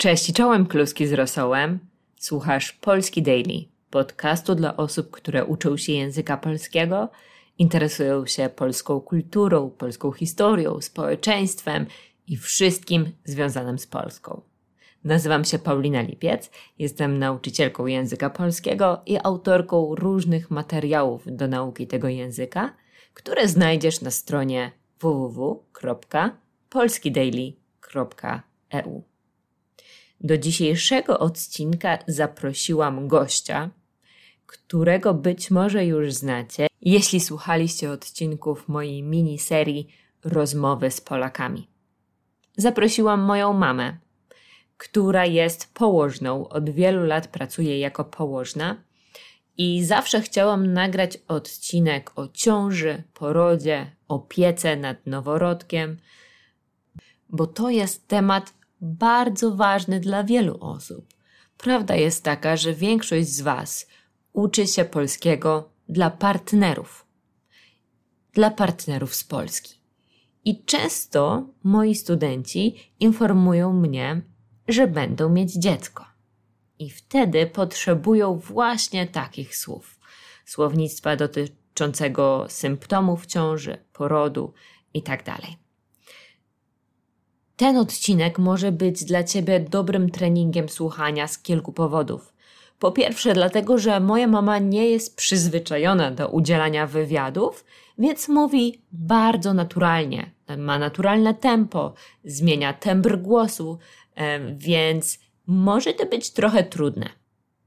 Cześć, czołem kluski z rosołem. Słuchasz Polski Daily, podcastu dla osób, które uczą się języka polskiego, interesują się polską kulturą, polską historią, społeczeństwem i wszystkim związanym z Polską. Nazywam się Paulina Lipiec, jestem nauczycielką języka polskiego i autorką różnych materiałów do nauki tego języka, które znajdziesz na stronie www.polskidaily.eu. Do dzisiejszego odcinka zaprosiłam gościa, którego być może już znacie, jeśli słuchaliście odcinków mojej miniserii Rozmowy z Polakami. Zaprosiłam moją mamę, która jest położną, od wielu lat pracuje jako położna i zawsze chciałam nagrać odcinek o ciąży, porodzie, opiece nad noworodkiem, bo to jest temat bardzo ważny dla wielu osób. Prawda jest taka, że większość z Was uczy się polskiego dla partnerów, dla partnerów z Polski. I często moi studenci informują mnie, że będą mieć dziecko. I wtedy potrzebują właśnie takich słów. Słownictwa dotyczącego symptomów ciąży, porodu itd. Ten odcinek może być dla Ciebie dobrym treningiem słuchania z kilku powodów. Po pierwsze, dlatego, że moja mama nie jest przyzwyczajona do udzielania wywiadów, więc mówi bardzo naturalnie, ma naturalne tempo, zmienia tembr głosu, więc może to być trochę trudne.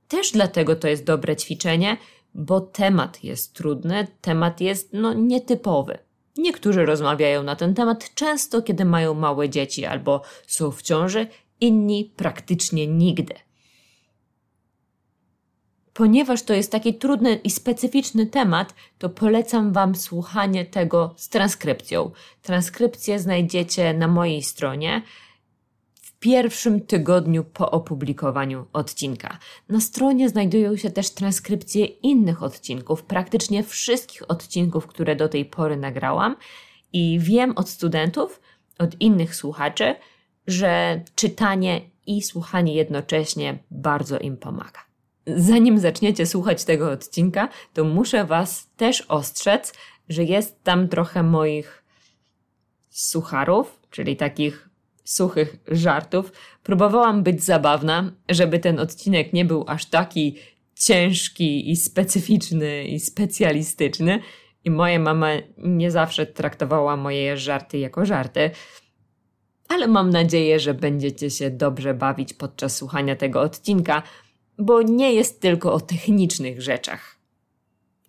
Też dlatego to jest dobre ćwiczenie, bo temat jest trudny, temat jest no, nietypowy. Niektórzy rozmawiają na ten temat często, kiedy mają małe dzieci albo są w ciąży, inni praktycznie nigdy. Ponieważ to jest taki trudny i specyficzny temat, to polecam Wam słuchanie tego z transkrypcją. Transkrypcję znajdziecie na mojej stronie pierwszym tygodniu po opublikowaniu odcinka. Na stronie znajdują się też transkrypcje innych odcinków, praktycznie wszystkich odcinków, które do tej pory nagrałam, i wiem od studentów, od innych słuchaczy, że czytanie i słuchanie jednocześnie bardzo im pomaga. Zanim zaczniecie słuchać tego odcinka, to muszę Was też ostrzec, że jest tam trochę moich sucharów, czyli takich suchych żartów. Próbowałam być zabawna, żeby ten odcinek nie był aż taki ciężki i specyficzny i specjalistyczny. I moja mama nie zawsze traktowała moje żarty jako żarty. Ale mam nadzieję, że będziecie się dobrze bawić podczas słuchania tego odcinka, bo nie jest tylko o technicznych rzeczach.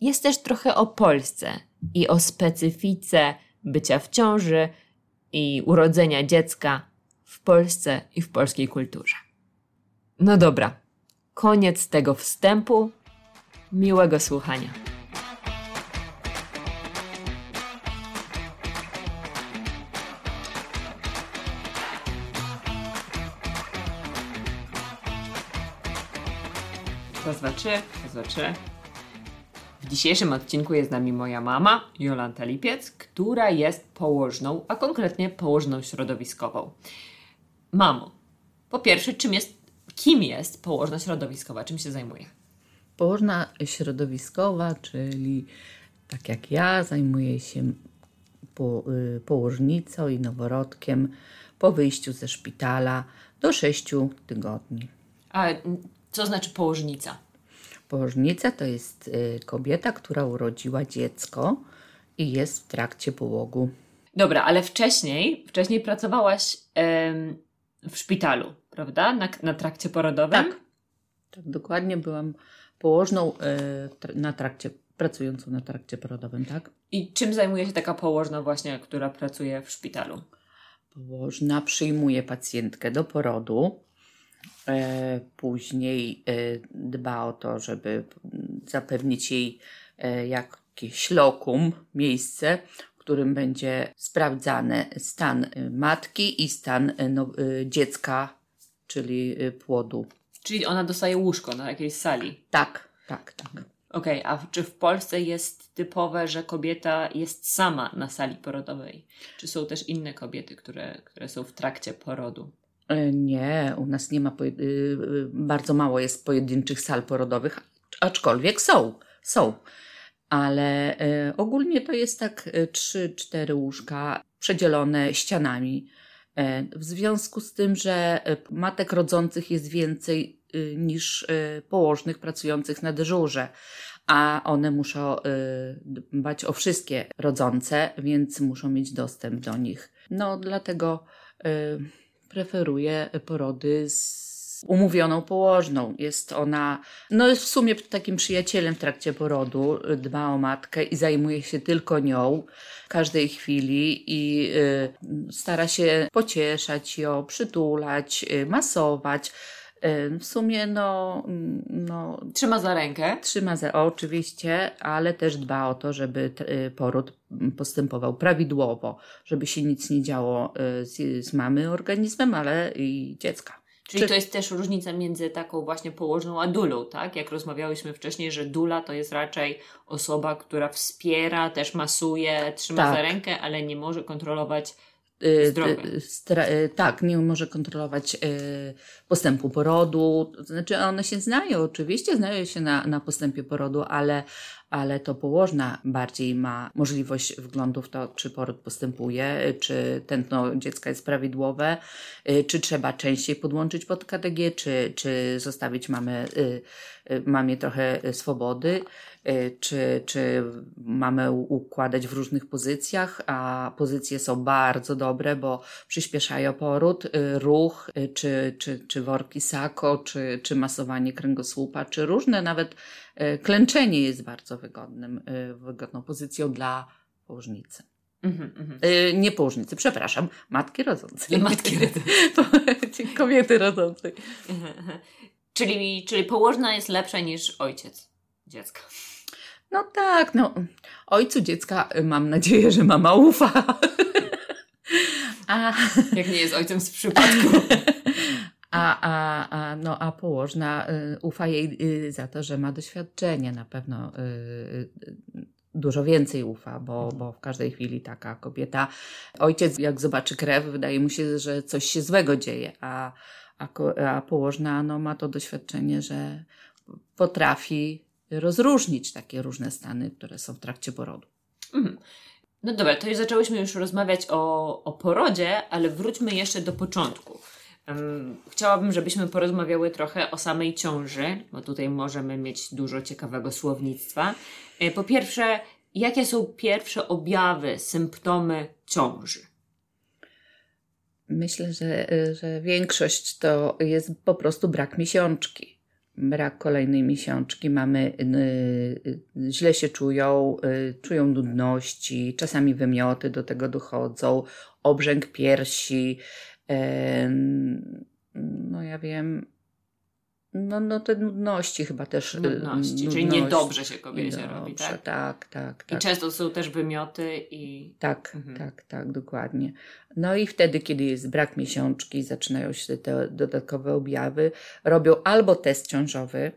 Jest też trochę o Polsce i o specyfice bycia w ciąży, i urodzenia dziecka w Polsce i w polskiej kulturze. No dobra, koniec tego wstępu. Miłego słuchania. Raz, dwa. W dzisiejszym odcinku jest z nami moja mama, Jolanta Lipiec, która jest położną, a konkretnie położną środowiskową. Mamo, po pierwsze, czym jest, kim jest położna środowiskowa, czym się zajmuje? Położna środowiskowa, czyli tak jak ja, zajmuję się po, y, położnicą i noworodkiem po wyjściu ze szpitala do 6 tygodni. A co znaczy położnica? Położnica to jest y, kobieta, która urodziła dziecko i jest w trakcie połogu. Dobra, ale wcześniej, wcześniej pracowałaś ym, w szpitalu, prawda? Na, na trakcie porodowym? Tak. Tak, dokładnie byłam położną y, na trakcie, pracującą na trakcie porodowym, tak? I czym zajmuje się taka położna właśnie, która pracuje w szpitalu? Położna przyjmuje pacjentkę do porodu, później e, dba o to, żeby zapewnić jej e, jakieś lokum, miejsce, w którym będzie sprawdzany stan matki i stan no, dziecka, czyli płodu. Czyli ona dostaje łóżko na jakiejś sali? Tak, tak, tak. Okej, okay, a czy w Polsce jest typowe, że kobieta jest sama na sali porodowej? Czy są też inne kobiety, które, które są w trakcie porodu? E, nie, u nas nie ma, y, y, bardzo mało jest pojedynczych sal porodowych, aczkolwiek są, są. Ale e, ogólnie to jest tak 3-4 łóżka przedzielone ścianami. W związku z tym, że matek rodzących jest więcej y, niż położnych pracujących na dyżurze, a one muszą dbać o wszystkie rodzące, więc muszą mieć dostęp do nich. No, dlatego preferuje porody z umówioną położną. Jest ona, no jest w sumie takim przyjacielem w trakcie porodu, dba o matkę i zajmuje się tylko nią w każdej chwili i y, stara się pocieszać ją, przytulać, y, masować. W sumie no, no... Trzyma za rękę. Trzyma za, oczywiście, ale też dba o to, żeby y, poród postępował prawidłowo, żeby się nic nie działo y, z, z mamy organizmem, ale i dziecka. Czyli Czy... to jest też różnica między taką właśnie położną a dulą, tak? Jak rozmawiałyśmy wcześniej, że dula to jest raczej osoba, która wspiera, też masuje, trzyma tak. za rękę, ale nie może kontrolować tak, nie może kontrolować y, postępu porodu. Znaczy, one się znają, oczywiście znają się na, na postępie porodu, ale, ale to położna bardziej ma możliwość wglądu w to, czy poród postępuje, czy tętno dziecka jest prawidłowe, czy trzeba częściej podłączyć pod KTG, czy, czy zostawić mamę, mamie trochę swobody. Y, czy, czy mamy układać w różnych pozycjach, a pozycje są bardzo dobre, bo przyspieszają poród, y, ruch, y, czy, czy, czy worki sako, czy, czy masowanie kręgosłupa, czy różne, nawet klęczenie jest bardzo wygodnym, wygodną pozycją dla położnicy. Mm -hmm. nie położnicy, przepraszam, matki rodzącej. Matki rodzącej. Kobiety rodzącej. Czyli, czyli położna jest lepsza niż ojciec dziecka. No tak, no. Ojcu dziecka mam nadzieję, że mama ufa. A... Jak nie jest ojcem z przypadku. A, a, a, no, a położna y, ufa jej y, za to, że ma doświadczenie. Na pewno y, dużo więcej ufa, bo, mhm. bo w każdej chwili taka kobieta, ojciec jak zobaczy krew, wydaje mu się, że coś się złego dzieje, a, a, a położna no, ma to doświadczenie, że potrafi rozróżnić takie różne stany, które są w trakcie porodu. Mhm. No dobra, to już zaczęłyśmy już rozmawiać o, o porodzie, ale wróćmy jeszcze do początku. Chciałabym, żebyśmy porozmawiały trochę o samej ciąży, bo tutaj możemy mieć dużo ciekawego słownictwa. E, po pierwsze, jakie są pierwsze objawy, symptomy ciąży? Myślę, że, że większość to jest po prostu brak miesiączki brak kolejnej miesiączki, mamy, y, źle się czują, czują nudności, czasami wymioty do tego dochodzą, obrzęk piersi, no ja wiem, no, no te nudności chyba też. Nudności, nudności. czyli niedobrze się kobiecie niedobrze, robi, tak? Tak, tak, tak. I często są też wymioty i... Tak, mhm. tak, tak, dokładnie. No i wtedy, kiedy jest brak miesiączki, zaczynają się te dodatkowe objawy, robią albo test ciążowy,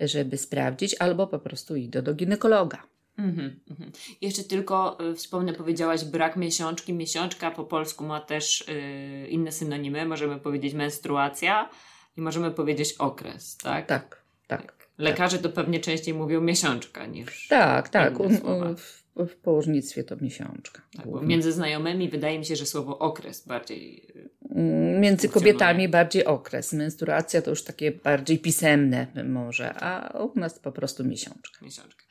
żeby sprawdzić, albo po prostu idą do ginekologa. Mhm, mhm. Jeszcze tylko y, wspomnę, powiedziałaś brak miesiączki. Miesiączka po polsku ma też y, inne synonimy. Możemy powiedzieć menstruacja i możemy powiedzieć okres, tak? Tak, tak. Lekarze to pewnie częściej mówią miesiączka niż. Tak, tak. W, w położnictwie to miesiączka. Tak, bo między znajomymi wydaje mi się, że słowo okres bardziej. Mm, między kobietami bardziej okres. Menstruacja to już takie bardziej pisemne może, a u nas po prostu miesiączka. Miesiączka.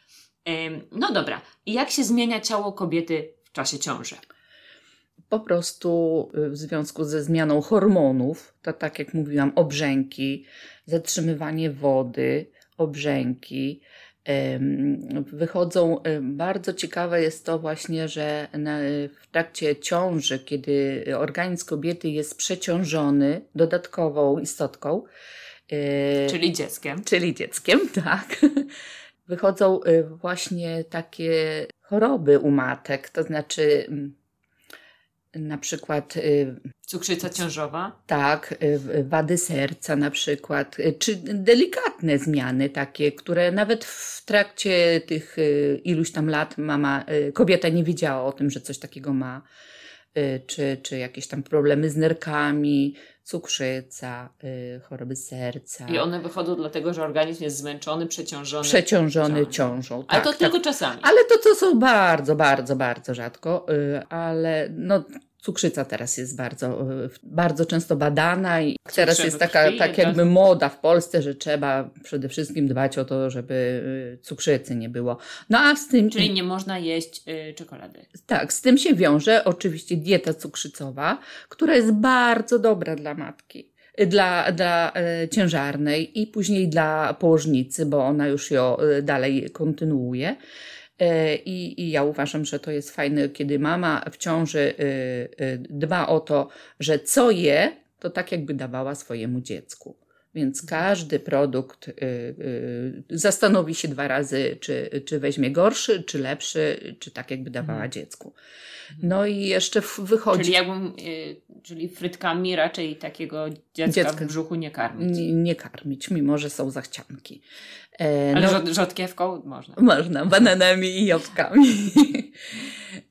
No dobra. Jak się zmienia ciało kobiety w czasie ciąży? po prostu y, w związku ze zmianą hormonów, to tak jak mówiłam, obrzęki, zatrzymywanie wody, obrzęki, wychodzą. Y, bardzo ciekawe jest to właśnie, że w trakcie ciąży, kiedy organizm kobiety jest przeciążony dodatkową istotką, y, czyli dzieckiem. Czyli dzieckiem, tak. Wychodzą właśnie takie choroby u matek, to znaczy mm, na przykład. Y, Cukrzyca ciążowa? Tak, y, wady serca na przykład, y, czy delikatne zmiany takie, które nawet w trakcie tych iluś tam lat mama, kobieta nie wiedziała o tym, że coś takiego ma. Czy, czy jakieś tam problemy z nerkami, cukrzyca, y, choroby serca. I one wychodzą dlatego, że organizm jest zmęczony, przeciążony. Przeciążony ciążą. Ale tak, to tylko tak. czasami. Ale to, to są bardzo, bardzo, bardzo rzadko, y, ale no Cukrzyca teraz jest bardzo, bardzo często badana i teraz jest taka tak jakby moda w Polsce, że trzeba przede wszystkim dbać o to, żeby y, cukrzycy nie było. No a z tym... Czyli nie można jeść y, czekolady. Tak, z tym się wiąże oczywiście dieta cukrzycowa, która jest bardzo dobra dla matki y, dla, dla ciężarnej i później dla położnicy, bo ona już ją dalej kontynuuje. E, I, I, ja uważam, że to jest fajne, kiedy mama w ciąży y, y, dba o to, że co je, to tak jakby dawała swojemu dziecku. Więc każdy produkt y, zastanowi się dwa razy, czy, czy weźmie gorszy, czy lepszy, czy tak jakby dawała mhm. dziecku. No i jeszcze wychodzi. Czyli jakbym, czyli frytkami raczej takiego dziecka, dziecka w brzuchu nie karmić. Nie, nie karmić, mimo że są zachcianki. E, Ale no, rzodkiewką można. Można, bananami i jabłkami.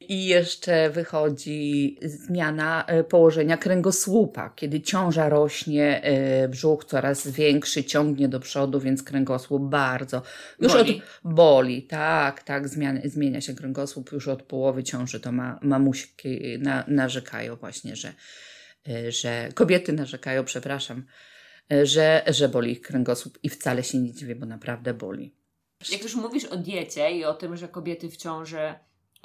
I jeszcze wychodzi zmiana e, położenia kręgosłupa, kiedy ciąża rośnie, e, brzuch coraz większy, ciągnie do przodu, więc kręgosłup bardzo. Już boli. od boli, tak, tak, zmienia się kręgosłup już od połowy ciąży. To ma, mamuśki na, narzekają właśnie, że, że kobiety narzekają, przepraszam, że, że boli ich kręgosłup i wcale się nie dziwię, bo naprawdę boli. Jak już mówisz o diecie i o tym, że kobiety w ciąży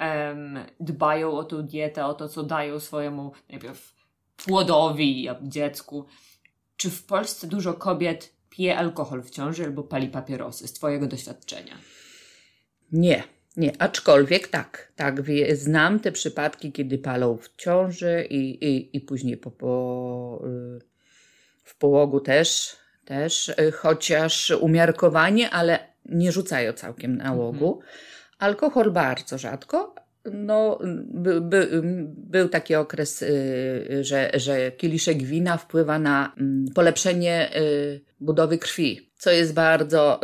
um, dbają o tą dietę, o to, co dają swojemu najpierw płodowi, dziecku, czy w Polsce dużo kobiet pije alkohol w ciąży albo pali papierosy z Twojego doświadczenia? Nie, nie, aczkolwiek tak, tak, znam te przypadki, kiedy palą w ciąży i, i, i później po, po y, w połogu też, też y, chociaż umiarkowanie, ale nie rzucają całkiem nałogu. Mhm. Alkohol bardzo rzadko. No, by, by, był taki okres, y, że, że kieliszek wina wpływa na polepszenie y, budowy krwi, co jest bardzo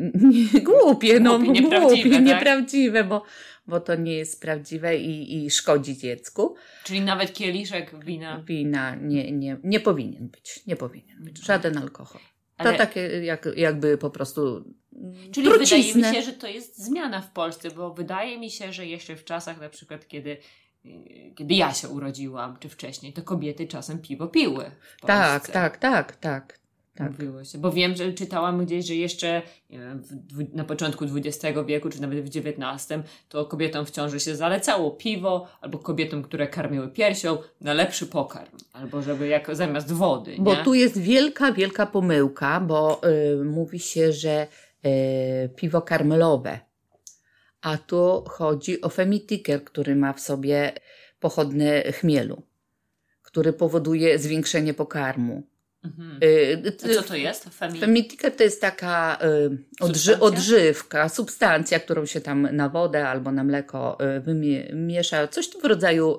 głupie, no, głupie, nieprawdziwe, głupie, tak? nieprawdziwe bo bo to nie jest prawdziwe i, i szkodzi dziecku. Czyli nawet kieliszek wina? Wina nie, nie, nie powinien być. Nie powinien być. Żaden alkohol. Ale... To takie jak, jakby po prostu. Czyli trucizny. wydaje mi się, że to jest zmiana w Polsce, bo wydaje mi się, że jeszcze w czasach na przykład, kiedy kiedy ja się urodziłam, czy wcześniej, to kobiety czasem piwo piły. Tak, tak, tak, tak tak. mówiło się. Bo wiem, że czytałam gdzieś, że jeszcze wiem, w, na początku XX wieku, czy nawet w XIX, to kobietom w ciąży się zalecało piwo, albo kobietom, które karmiły piersią, na lepszy pokarm, albo żeby jak zamiast wody. Bo tu jest wielka, wielka pomyłka, bo y, mówi się, że y, piwo karmelowe, a tu chodzi o femitiker, który ma w sobie pochodne chmielu, który powoduje zwiększenie pokarmu. Mhm. Y, co to jest? Femitika to jest taka y, odży odżywka, substancja, którą się tam na wodę albo na mleko y, wymiesza, coś w rodzaju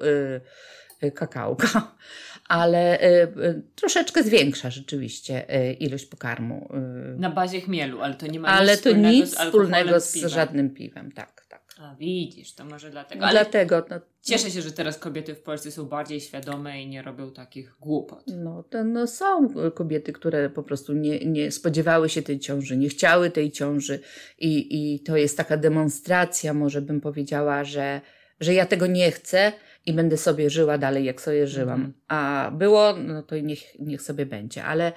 kakałka, ale troszeczkę zwiększa rzeczywiście ilość pokarmu. Na bazie chmielu, ale to nie ma ale nic to nic wspólnego z, z żadnym piwem, tak. A widzisz, to może dlatego. Ale dlatego. No, cieszę się, że teraz kobiety w Polsce są bardziej świadome i nie robią takich głupot. No, to, no są kobiety, które po prostu nie, nie spodziewały się tej ciąży, nie chciały tej ciąży i, i to jest taka demonstracja, może bym powiedziała, że, że ja tego nie chcę i będę sobie żyła dalej, jak sobie żyłam. Mhm. A było, no to niech, niech sobie będzie, ale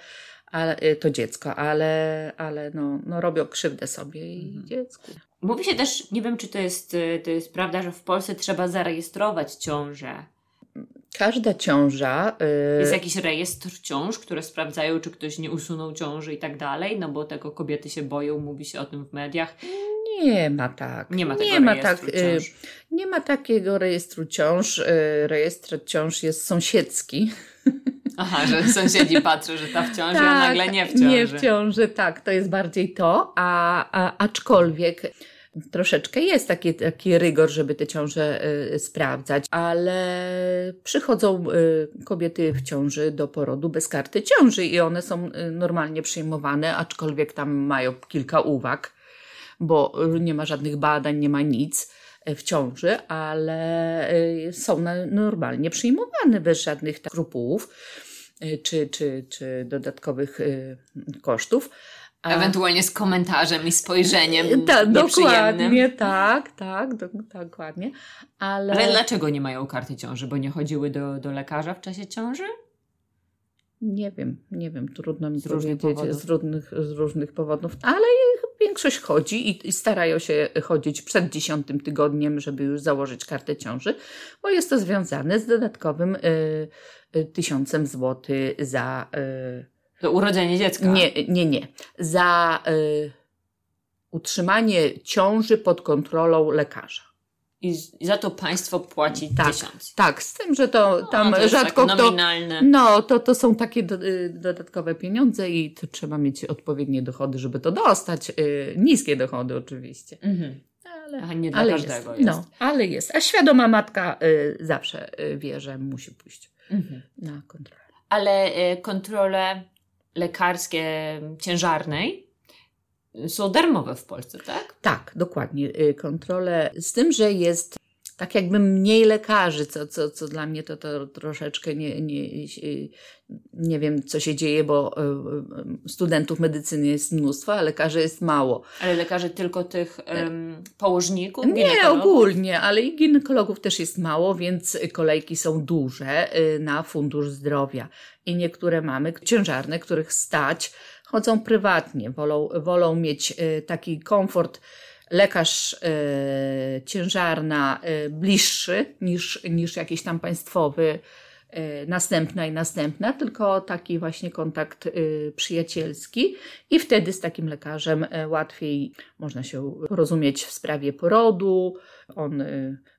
ale, to dziecko, ale, ale no, no robią krzywdę sobie i mhm. dziecku. Mówi się też, nie wiem czy to jest, y, to jest prawda, że w Polsce trzeba zarejestrować ciążę. Każda ciąża. Yy... Jest jakiś rejestr ciąż, które sprawdzają, czy ktoś nie usunął ciąży i tak dalej, no bo tego kobiety się boją, mówi się o tym w mediach. Nie ma tak. Nie ma, nie ma tak. Y, ciąż. Nie ma takiego rejestru ciąż. Y, rejestr ciąż jest sąsiedzki. Aha, że sąsiedzi patrzą, że ta w ciąży, tak, a nagle nie w ciąży. Nie w ciąży, tak, to jest bardziej to, a, a aczkolwiek troszeczkę jest taki, taki rygor, żeby te ciąże y, sprawdzać, ale przychodzą y, kobiety w ciąży do porodu bez karty ciąży i one są y, normalnie przyjmowane, aczkolwiek tam mają kilka uwag, bo nie ma żadnych badań, nie ma nic w ciąży, ale są normalnie przyjmowane bez żadnych skrupułów. y, czy, czy, czy dodatkowych y, kosztów. A... Ewentualnie z komentarzem i spojrzeniem Ta, Dokładnie, tak, tak, do, dokładnie. Ale... Ale dlaczego nie mają karty ciąży? Bo nie chodziły do, do lekarza w czasie ciąży? Nie wiem, nie wiem, trudno mi z powiedzieć z różnych, z różnych powodów, ale większość chodzi i, i, starają się chodzić przed dziesiątym tygodniem, żeby już założyć kartę ciąży, bo jest to związane z dodatkowym y, y, tysiącem złotych za. Y, do urodzenia dziecka? Nie, nie, nie. Za utrzymanie ciąży pod kontrolą lekarza. I, za to państwo płaci tak, tysiąc. Tak, z tym, że to no, tam to rzadko kto. Nominalne. No, to, to są takie do, y, dodatkowe pieniądze i to trzeba mieć odpowiednie dochody, żeby to dostać. Y, niskie dochody oczywiście. Mhm. Ale, A nie dla ale każdego jest. jest. No, ale jest. A świadoma matka y, zawsze y, wie, że musi pójść mhm. na kontrolę. Ale y, kontrole lekarskie ciężarnej są darmowe w Polsce, tak? Tak, dokładnie. Y, kontrole, z tym, że jest tak jakby mniej lekarzy, co, co, co dla mnie to, to troszeczkę nie, nie, nie wiem, co się dzieje, bo y, y, studentów medycyny jest mnóstwo, a lekarzy jest mało. Ale lekarzy tylko tych um, położników? Nie, ogólnie, ale i ginekologów też jest mało, więc kolejki są duże na Fundusz Zdrowia. I niektóre mamy ciężarne, których stać, chodzą prywatnie, wolą, wolą mieć taki komfort lekarz y, ciężarna y, bliższy niż, niż jakiś tam państwowy następna i następna, tylko taki właśnie kontakt przyjacielski i wtedy z takim lekarzem łatwiej można się porozumieć w sprawie porodu. On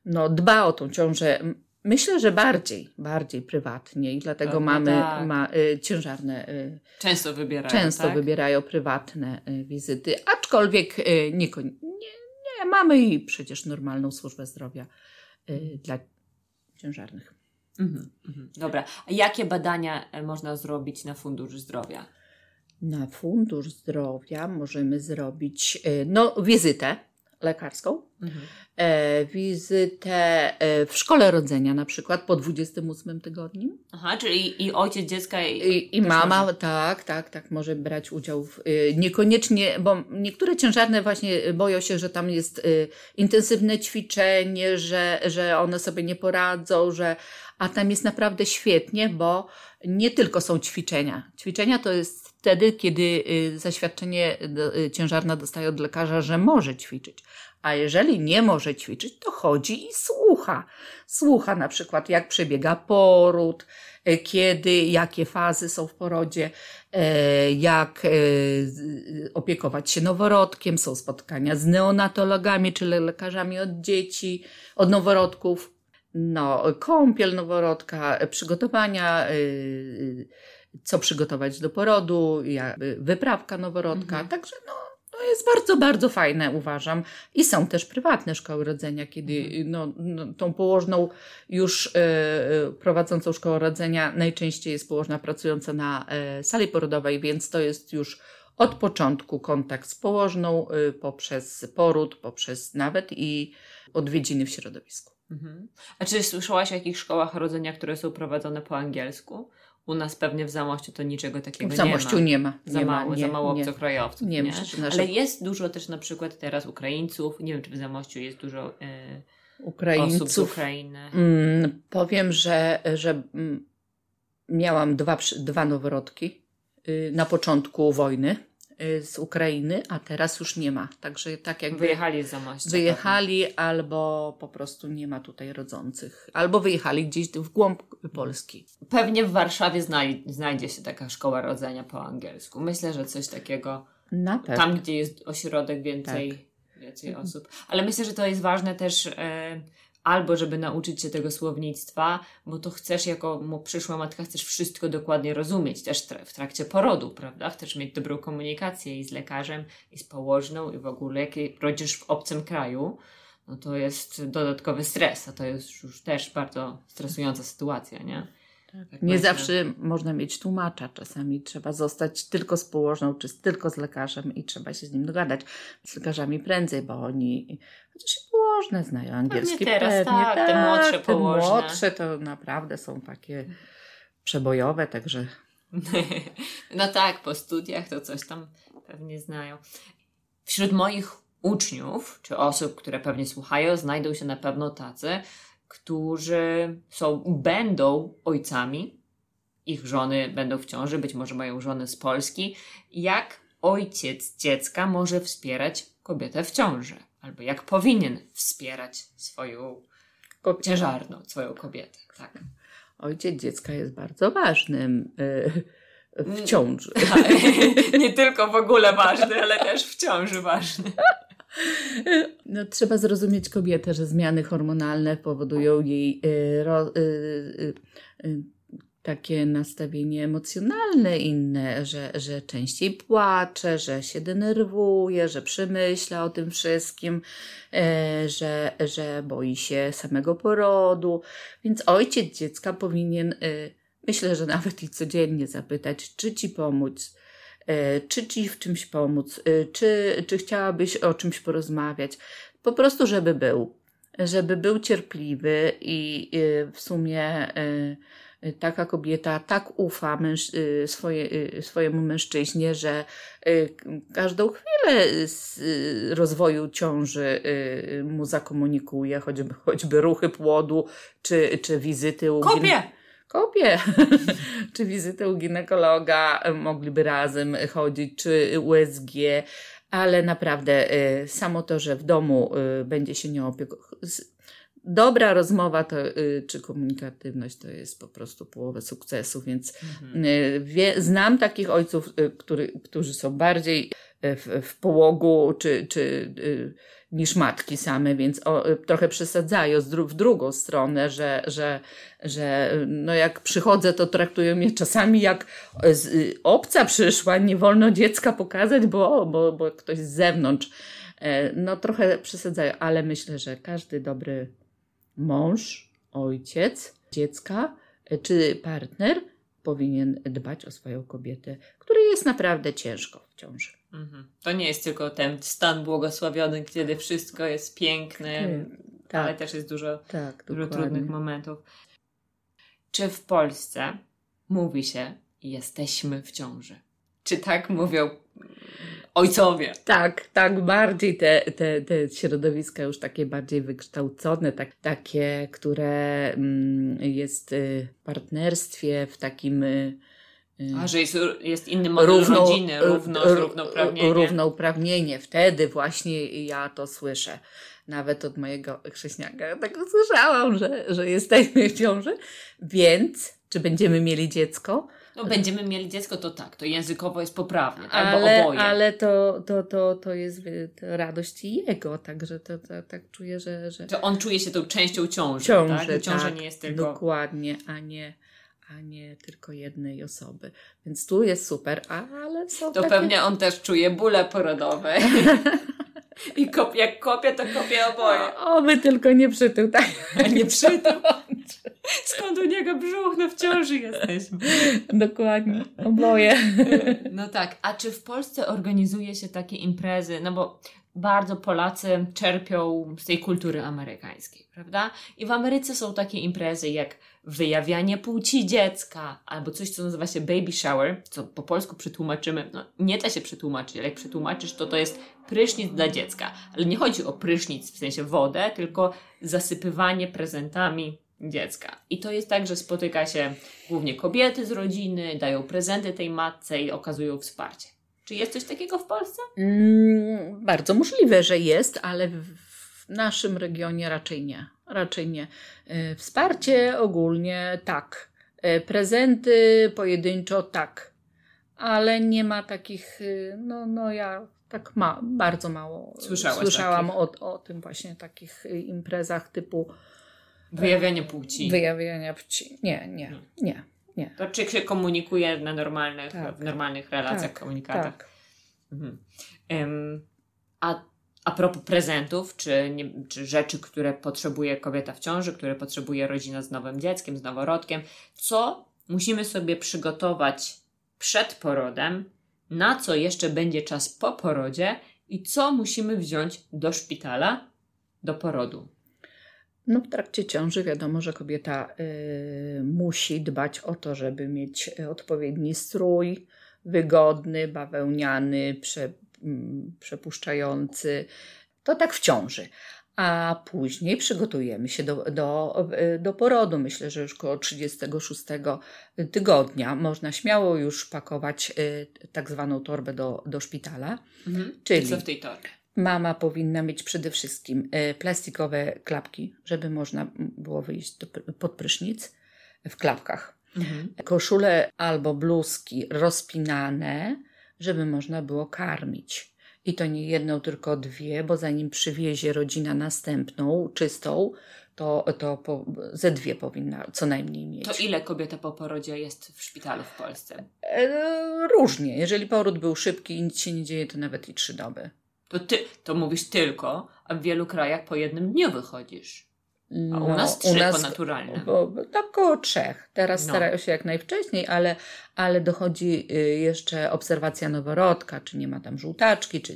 no, dba o tą ciążę Myślę, że bardziej, bardziej prywatnie i dlatego mamy tak. ma, y, ciężarne. Y, często wybierają. Często tak? wybierają prywatne y, wizyty, aczkolwiek y, nie, nie, nie, mamy i przecież normalną służbę zdrowia y, dla ciężarnych. Mhm, mhm. Dobra. A jakie badania e, można zrobić na Fundusz Zdrowia? Na Fundusz Zdrowia możemy zrobić y, no, wizytę lekarską, mhm. e, wizytę e, w szkole rodzenia na przykład po 28 tygodniu. Aha, czyli i ojciec dziecka i, I, i mama, może. tak, tak, tak, może brać udział w, y, niekoniecznie, bo niektóre ciężarne właśnie boją się, że tam jest y, intensywne ćwiczenie, że, że one sobie nie poradzą, że, a tam jest naprawdę świetnie, bo nie tylko są ćwiczenia. Ćwiczenia to jest wtedy, kiedy y, zaświadczenie y, ciężarna dostaje od lekarza, że może ćwiczyć. A jeżeli nie może ćwiczyć, to chodzi i słucha. Słucha na przykład, jak przebiega poród, y, kiedy, jakie fazy są w porodzie, jak opiekować się noworodkiem, są spotkania z neonatologami, czyli lekarzami od dzieci, od noworodków. No, kąpiel noworodka, przygotowania, co przygotować do porodu, jakby wyprawka noworodka. Mhm. Także no, to jest bardzo, bardzo fajne, uważam. I są też prywatne szkoły rodzenia, kiedy mhm. no, no, tą położną już e, prowadzącą szkołę rodzenia najczęściej jest położna pracująca na e, sali porodowej, więc to jest już od początku kontakt z położną e, poprzez poród, poprzez nawet i odwiedziny w środowisku. Mhm. A czy słyszałaś o jakichś szkołach rodzenia, które są prowadzone po angielsku? U nas pewnie w Zamościu to niczego takiego nie ma. W Zamościu nie ma. Za nie mało, ma, nie, za mało obcokrajowców. Nie, nie? Myślę, nasze... Ale jest dużo też na przykład teraz Ukraińców. Nie wiem, czy w Zamościu jest dużo e, Ukraińców. osób z Ukrainy. Mm, powiem, że, że mm, miałam dwa, dwa noworodki y, na początku wojny z Ukrainy, a teraz już nie ma. Także tak jak Wyjechali z Zamościa. Wyjechali albo po prostu nie ma tutaj rodzących. Albo wyjechali gdzieś w głąb Polski. Pewnie w Warszawie znaj znajdzie się taka szkoła rodzenia po angielsku. Myślę, że coś takiego. Na pewno. Tam, gdzie jest ośrodek więcej, tak. więcej osób. Ale myślę, że to jest ważne też... E, albo żeby nauczyć się tego słownictwa, bo to chcesz jako przyszła matka, chcesz wszystko dokładnie rozumieć, też w trakcie porodu, prawda? Chcesz mieć dobrą komunikację i z lekarzem, i z położną, i w ogóle, jak rodzisz w obcym kraju, no to jest dodatkowy stres, a to jest już też bardzo stresująca sytuacja, nie? Tak, nie zawsze można mieć tłumacza. Czasami trzeba zostać tylko z położną, czy tylko z lekarzem i trzeba się z nim dogadać. Z lekarzami prędzej, bo oni chociaż położne znają angielski. Pewnie teraz, pewnie, tak, tak, te młodsze położne. Te młodsze to naprawdę są takie przebojowe, także. No tak, po studiach to coś tam pewnie znają. Wśród moich uczniów, czy osób, które pewnie słuchają, znajdą się na pewno tacy, którzy są, będą ojcami, ich żony będą w ciąży, być może mają żony z Polski. Jak ojciec dziecka może wspierać kobietę w ciąży? Albo jak powinien wspierać swoją ciężarną, swoją kobietę, tak. Ojciec dziecka jest bardzo ważnym yy, w ciąży. Nie tylko w ogóle ważny, ale też w ciąży ważny. No, trzeba zrozumieć kobietę, że zmiany hormonalne powodują jej y, ro, y, y, takie nastawienie emocjonalne inne, że, że częściej płacze, że się denerwuje, że przemyśla o tym wszystkim, e, że, że boi się samego porodu. Więc ojciec dziecka powinien, myślę, że nawet i codziennie zapytać, czy ci pomóc czy ci w czymś pomóc, e, czy, czy chciałabyś o czymś porozmawiać. Po prostu, żeby był, żeby był cierpliwy i e, w sumie taka kobieta tak ufa męż- swoje, swojemu mężczyźnie, że każdą chwilę rozwoju ciąży mu zakomunikuje, choćby, choćby ruchy płodu, czy, czy wizyty u Kopie! Kopie. czy wizytę u ginekologa, mogliby razem chodzić, czy USG, ale naprawdę e, samo to, że w domu e, będzie się nią opiekować. Dobra rozmowa to, czy komunikatywność to jest po prostu połowę sukcesu, więc mhm. wie, znam takich ojców, który, którzy są bardziej w, w połogu, czy, czy niż matki same, więc o, trochę przesadzają w drugą stronę, że, że, że no jak przychodzę, to traktują mnie czasami jak z, obca przyszła, nie wolno dziecka pokazać, bo, bo, bo ktoś z zewnątrz. E, no trochę przesadzają, ale myślę, że każdy dobry mąż, ojciec dziecka e, czy partner powinien dbać o swoją kobietę, której jest naprawdę ciężko w ciąży. Mhm. To nie jest tylko ten stan błogosławiony, kiedy wszystko jest piękne, tak. ale też jest dużo, tak, dużo trudnych momentów. Czy w Polsce mówi się, jesteśmy w ciąży? Czy tak mówią ojcowie? Tak, tak, bardziej te, te, te środowiska już takie bardziej wykształcone, tak, takie, które mm, jest w partnerstwie, w takim y, a, że jest, jest inny model równo, rodziny, równo, równouprawnienie. Równouprawnienie. Wtedy właśnie ja to słyszę. Nawet od mojego chrześniaka tak usłyszałam, że, że jesteśmy w ciąży. Więc, czy będziemy mieli dziecko? No będziemy mieli dziecko, to tak, to językowo jest poprawnie, tak? ale, oboje. Ale to, to, to, to jest to radość jego, także to, to, tak czuję, że, że... To on czuje się tą częścią ciąży, ciąży tak? Ciąża tak, nie jest tylko... Dokładnie, a nie a nie tylko jednej osoby. Więc tu jest super, ale są To takie... pewnie on też czuje bóle porodowe. I kop, jak kopie, to kopie oboje. O, my tylko nie przytył, tak? Nie przytył? Skąd u niego brzuch? No w ciąży jesteśmy. Dokładnie, oboje. No tak, a czy w Polsce organizuje się takie imprezy? No bo bardzo Polacy czerpią z tej kultury amerykańskiej, prawda? I w Ameryce są takie imprezy jak wyjawianie płci dziecka, albo coś, co nazywa się baby shower, co po polsku przetłumaczymy, no nie da się przetłumaczyć, ale jak przetłumaczysz, to to jest prysznic dla dziecka. Ale nie chodzi o prysznic w sensie wodę, tylko zasypywanie prezentami dziecka. I to jest tak, że spotyka się głównie kobiety z rodziny, dają prezenty tej matce i okazują wsparcie. Czy jest coś takiego w Polsce? Mm, bardzo możliwe, że jest, ale w naszym regionie raczej nie. Raczej nie. E, wsparcie ogólnie tak. E, prezenty pojedynczo tak. Ale nie ma takich, e, no, no ja tak ma, bardzo mało Słyszałaś słyszałam o, o tym właśnie takich imprezach typu Wyjawianie płci. Wyjawiania płci. Nie, nie, hmm. nie. Nie. To czy się komunikuje na normalnych, tak. w normalnych relacjach, tak, komunikatach? Tak. Mhm. Um, a a propos prezentów, czy, nie, czy rzeczy, które potrzebuje kobieta w ciąży, które potrzebuje rodzina z nowym dzieckiem, z noworodkiem, co musimy sobie przygotować przed porodem, na co jeszcze będzie czas po porodzie i co musimy wziąć do szpitala do porodu? No, w trakcie ciąży wiadomo, że kobieta y, musi dbać o to, żeby mieć odpowiedni strój, wygodny, bawełniany, prze, mm, przepuszczający. To tak w ciąży. A później przygotujemy się do, do, do porodu. Myślę, że już około 36 tygodnia można śmiało już pakować y, tak zwaną torbę do, do szpitala. Mhm. Czyli- co w tej torbie? Mama powinna mieć przede wszystkim y, plastikowe klapki, żeby można było wyjść do, pod prysznic w klapkach. Mhm. Koszule albo bluzki rozpinane, żeby można było karmić. I to nie jedną, tylko dwie, bo zanim przywiezie rodzina następną, czystą, to, to po, ze dwie powinna co najmniej mieć. To ile kobieta po porodzie jest w szpitalu w Polsce? E, różnie. Jeżeli poród był szybki i nic się nie dzieje, to nawet i trzy doby. To ty, to mówisz tylko, a w wielu krajach po jednym dniu wychodzisz. A u No, nas trzy po naturalnym. Bo, tak około trzech. Teraz No. starają się jak najwcześniej, ale, ale dochodzi y, jeszcze obserwacja noworodka, czy nie ma tam żółtaczki, czy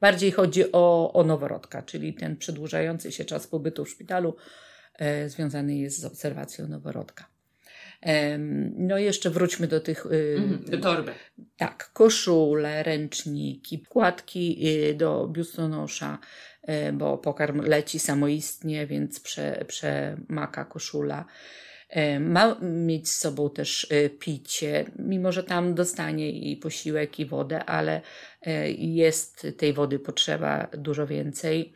bardziej chodzi o, o noworodka, czyli ten przedłużający się czas pobytu w szpitalu e, związany jest z obserwacją noworodka. No i jeszcze wróćmy do tych y, Mhm, do torby. tak, koszule, ręczniki, wkładki y, do biustonosza, y, bo pokarm leci samoistnie, więc prze, przemaka koszula. Ma mieć z sobą też picie, mimo że tam dostanie i posiłek, i wodę, ale y, jest tej wody potrzeba dużo więcej.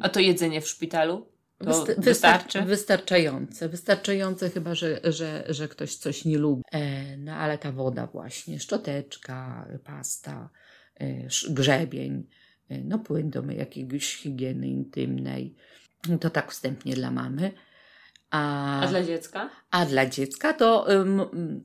A to jedzenie w szpitalu? To Wysta- wystarczy? Wystarczające. Wystarczające chyba, że, że, że ktoś coś nie lubi. E, no ale ta woda właśnie, szczoteczka, pasta, e, grzebień, e, no płyn do jakiegoś higieny intymnej. To tak wstępnie dla mamy. A, A dla dziecka? a dla dziecka to ym,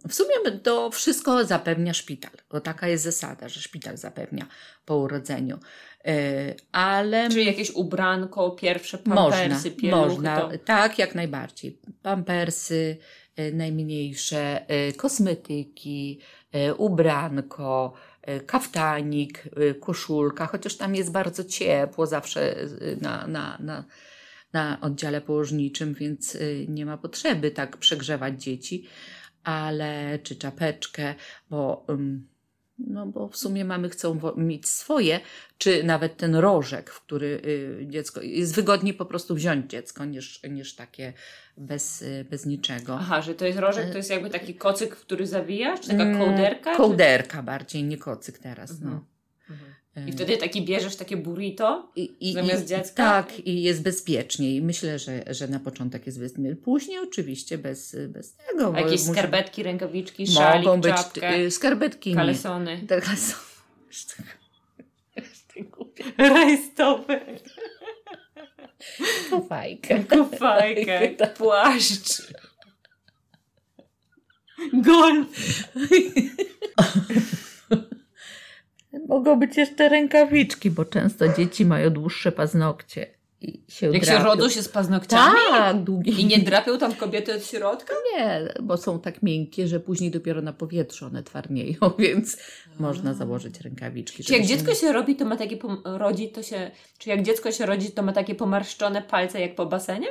w sumie to wszystko zapewnia szpital, bo taka jest zasada, że szpital zapewnia po urodzeniu. E, ale Czy jakieś ubranko, pierwsze można, pampersy, pieluchy? można, To... tak, jak najbardziej. Pampersy e, najmniejsze, e, kosmetyki, e, ubranko, e, kaftanik, e, koszulka, chociaż tam jest bardzo ciepło zawsze na, na, na, na oddziale położniczym, więc e, nie ma potrzeby tak przegrzewać dzieci, ale czy czapeczkę, bo, no bo w sumie mamy chcą mieć swoje, czy nawet ten rożek, w który y, dziecko, jest wygodniej po prostu wziąć dziecko niż, niż takie bez, y, bez niczego. Aha, że to jest rożek, to jest jakby taki kocyk, w który zawijasz? Czy taka Mm, kołderka? czy- Kołderka bardziej, nie kocyk teraz. Mhm. No. Mhm. Y, I wtedy taki bierzesz takie burrito? I, i, Zamiast i, dziecka? Tak, i jest bezpieczniej. Myślę, że, że na początek jest bezpiecznie. Później oczywiście bez, bez tego. A jakieś musi- skarpetki, rękawiczki, szalik, Mogą być czapkę, y, skarpetki. nie. kalesony. Tak, są. Rajstopy, Kofajkę. kufajkę, płaszcz. Golf. Mogą być jeszcze rękawiczki, bo często dzieci mają dłuższe paznokcie i się Jak się drapią. rodzą się z paznokciami? Tak, długie. I nie drapią tam kobiety od środka? Nie, bo są tak miękkie, że później dopiero na powietrzu one twarnieją, więc można założyć rękawiczki. Czy jak się dziecko się robi, to ma takie rodzi, to się. Czy jak dziecko się rodzi, to ma takie pomarszczone palce jak po basenie?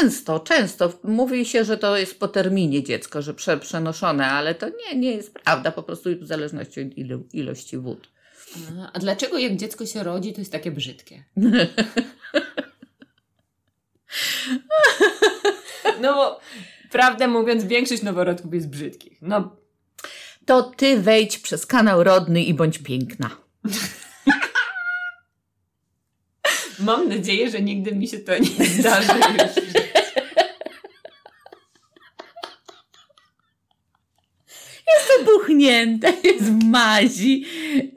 Często, często. Mówi się, że to jest po terminie dziecko, że prze, przenoszone, ale to nie, nie jest prawda, po prostu w zależności od ilu, ilości wód. A dlaczego jak dziecko się rodzi, to jest takie brzydkie? No bo prawdę mówiąc, większość noworodków jest brzydkich. No To ty wejdź przez kanał rodny i bądź piękna. Mam nadzieję, że nigdy mi się to nie zdarzy już. Wybuchnięte, jest w mazi,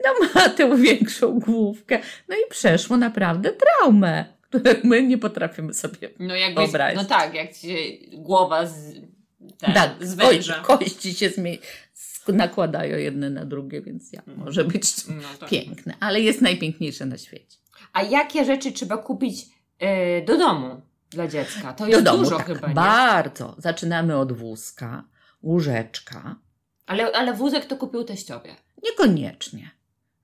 no ma tę większą główkę. No i przeszło naprawdę traumę, której my nie potrafimy sobie No jakby, Wyobraź. no tak, jak ci się głowa z, ten, Tak, z ko- węża. kości się zmie- sk- nakładają jedne na drugie, więc ja, Mhm. może być No tak. piękne, ale jest najpiękniejsze na świecie. A jakie rzeczy trzeba kupić e, do domu dla dziecka? To Do jest domu, dużo tak, chyba, nie? bardzo. Zaczynamy od wózka, łóżeczka. Ale, ale wózek to kupił teściowie. Niekoniecznie.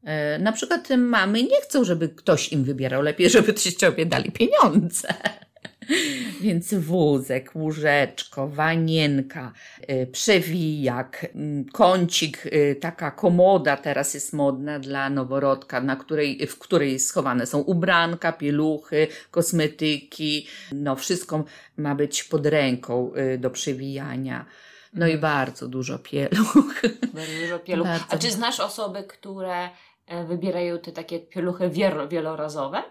E, Na przykład mamy nie chcą, żeby ktoś im wybierał, lepiej, żeby teściowie dali pieniądze. Więc wózek, łóżeczko, wanienka, y, przewijak, mm, kącik, y, taka komoda teraz jest modna dla noworodka, na której, w której schowane są ubranka, pieluchy, kosmetyki. No wszystko ma być pod ręką y, do przewijania. No i bardzo dużo pieluch. Bardzo dużo pieluch. Bardzo. A czy znasz osoby, które e, wybierają te takie pieluchy wielo- wielorazowe?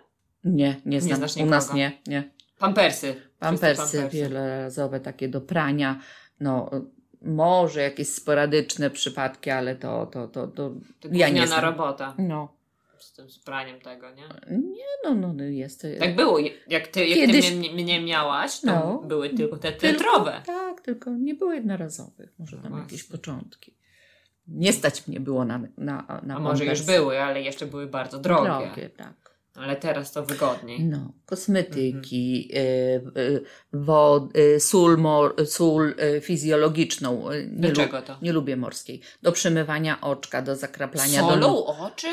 Nie, nie znam. znasz U nas nie, nie. Pampersy. Pampersy, Wszyscy wielorazowe takie do prania. No, może jakieś sporadyczne przypadki, ale to, to, to, to ja nie znam. robota No, z tym spraniem tego, nie? nie, no, no, no jest to. Tak było. Jak ty, jak Kiedyś- ty mnie, mnie miałaś, to No. były tylko te Tylko- tetrowe. Tak, tylko nie było jednorazowych. Może tam No jakieś właśnie. początki. Nie stać mnie było na, na, na A może już Pampersy. były, ale jeszcze były bardzo drogie. Drogie, tak. Ale teraz to wygodniej. No, kosmetyki, y, y, wod, y, sól, mor, sól y, fizjologiczną. y, Do Nie, czego to? nie lubię morskiej. Do przemywania oczka, do zakraplania. Do, Solą oczy?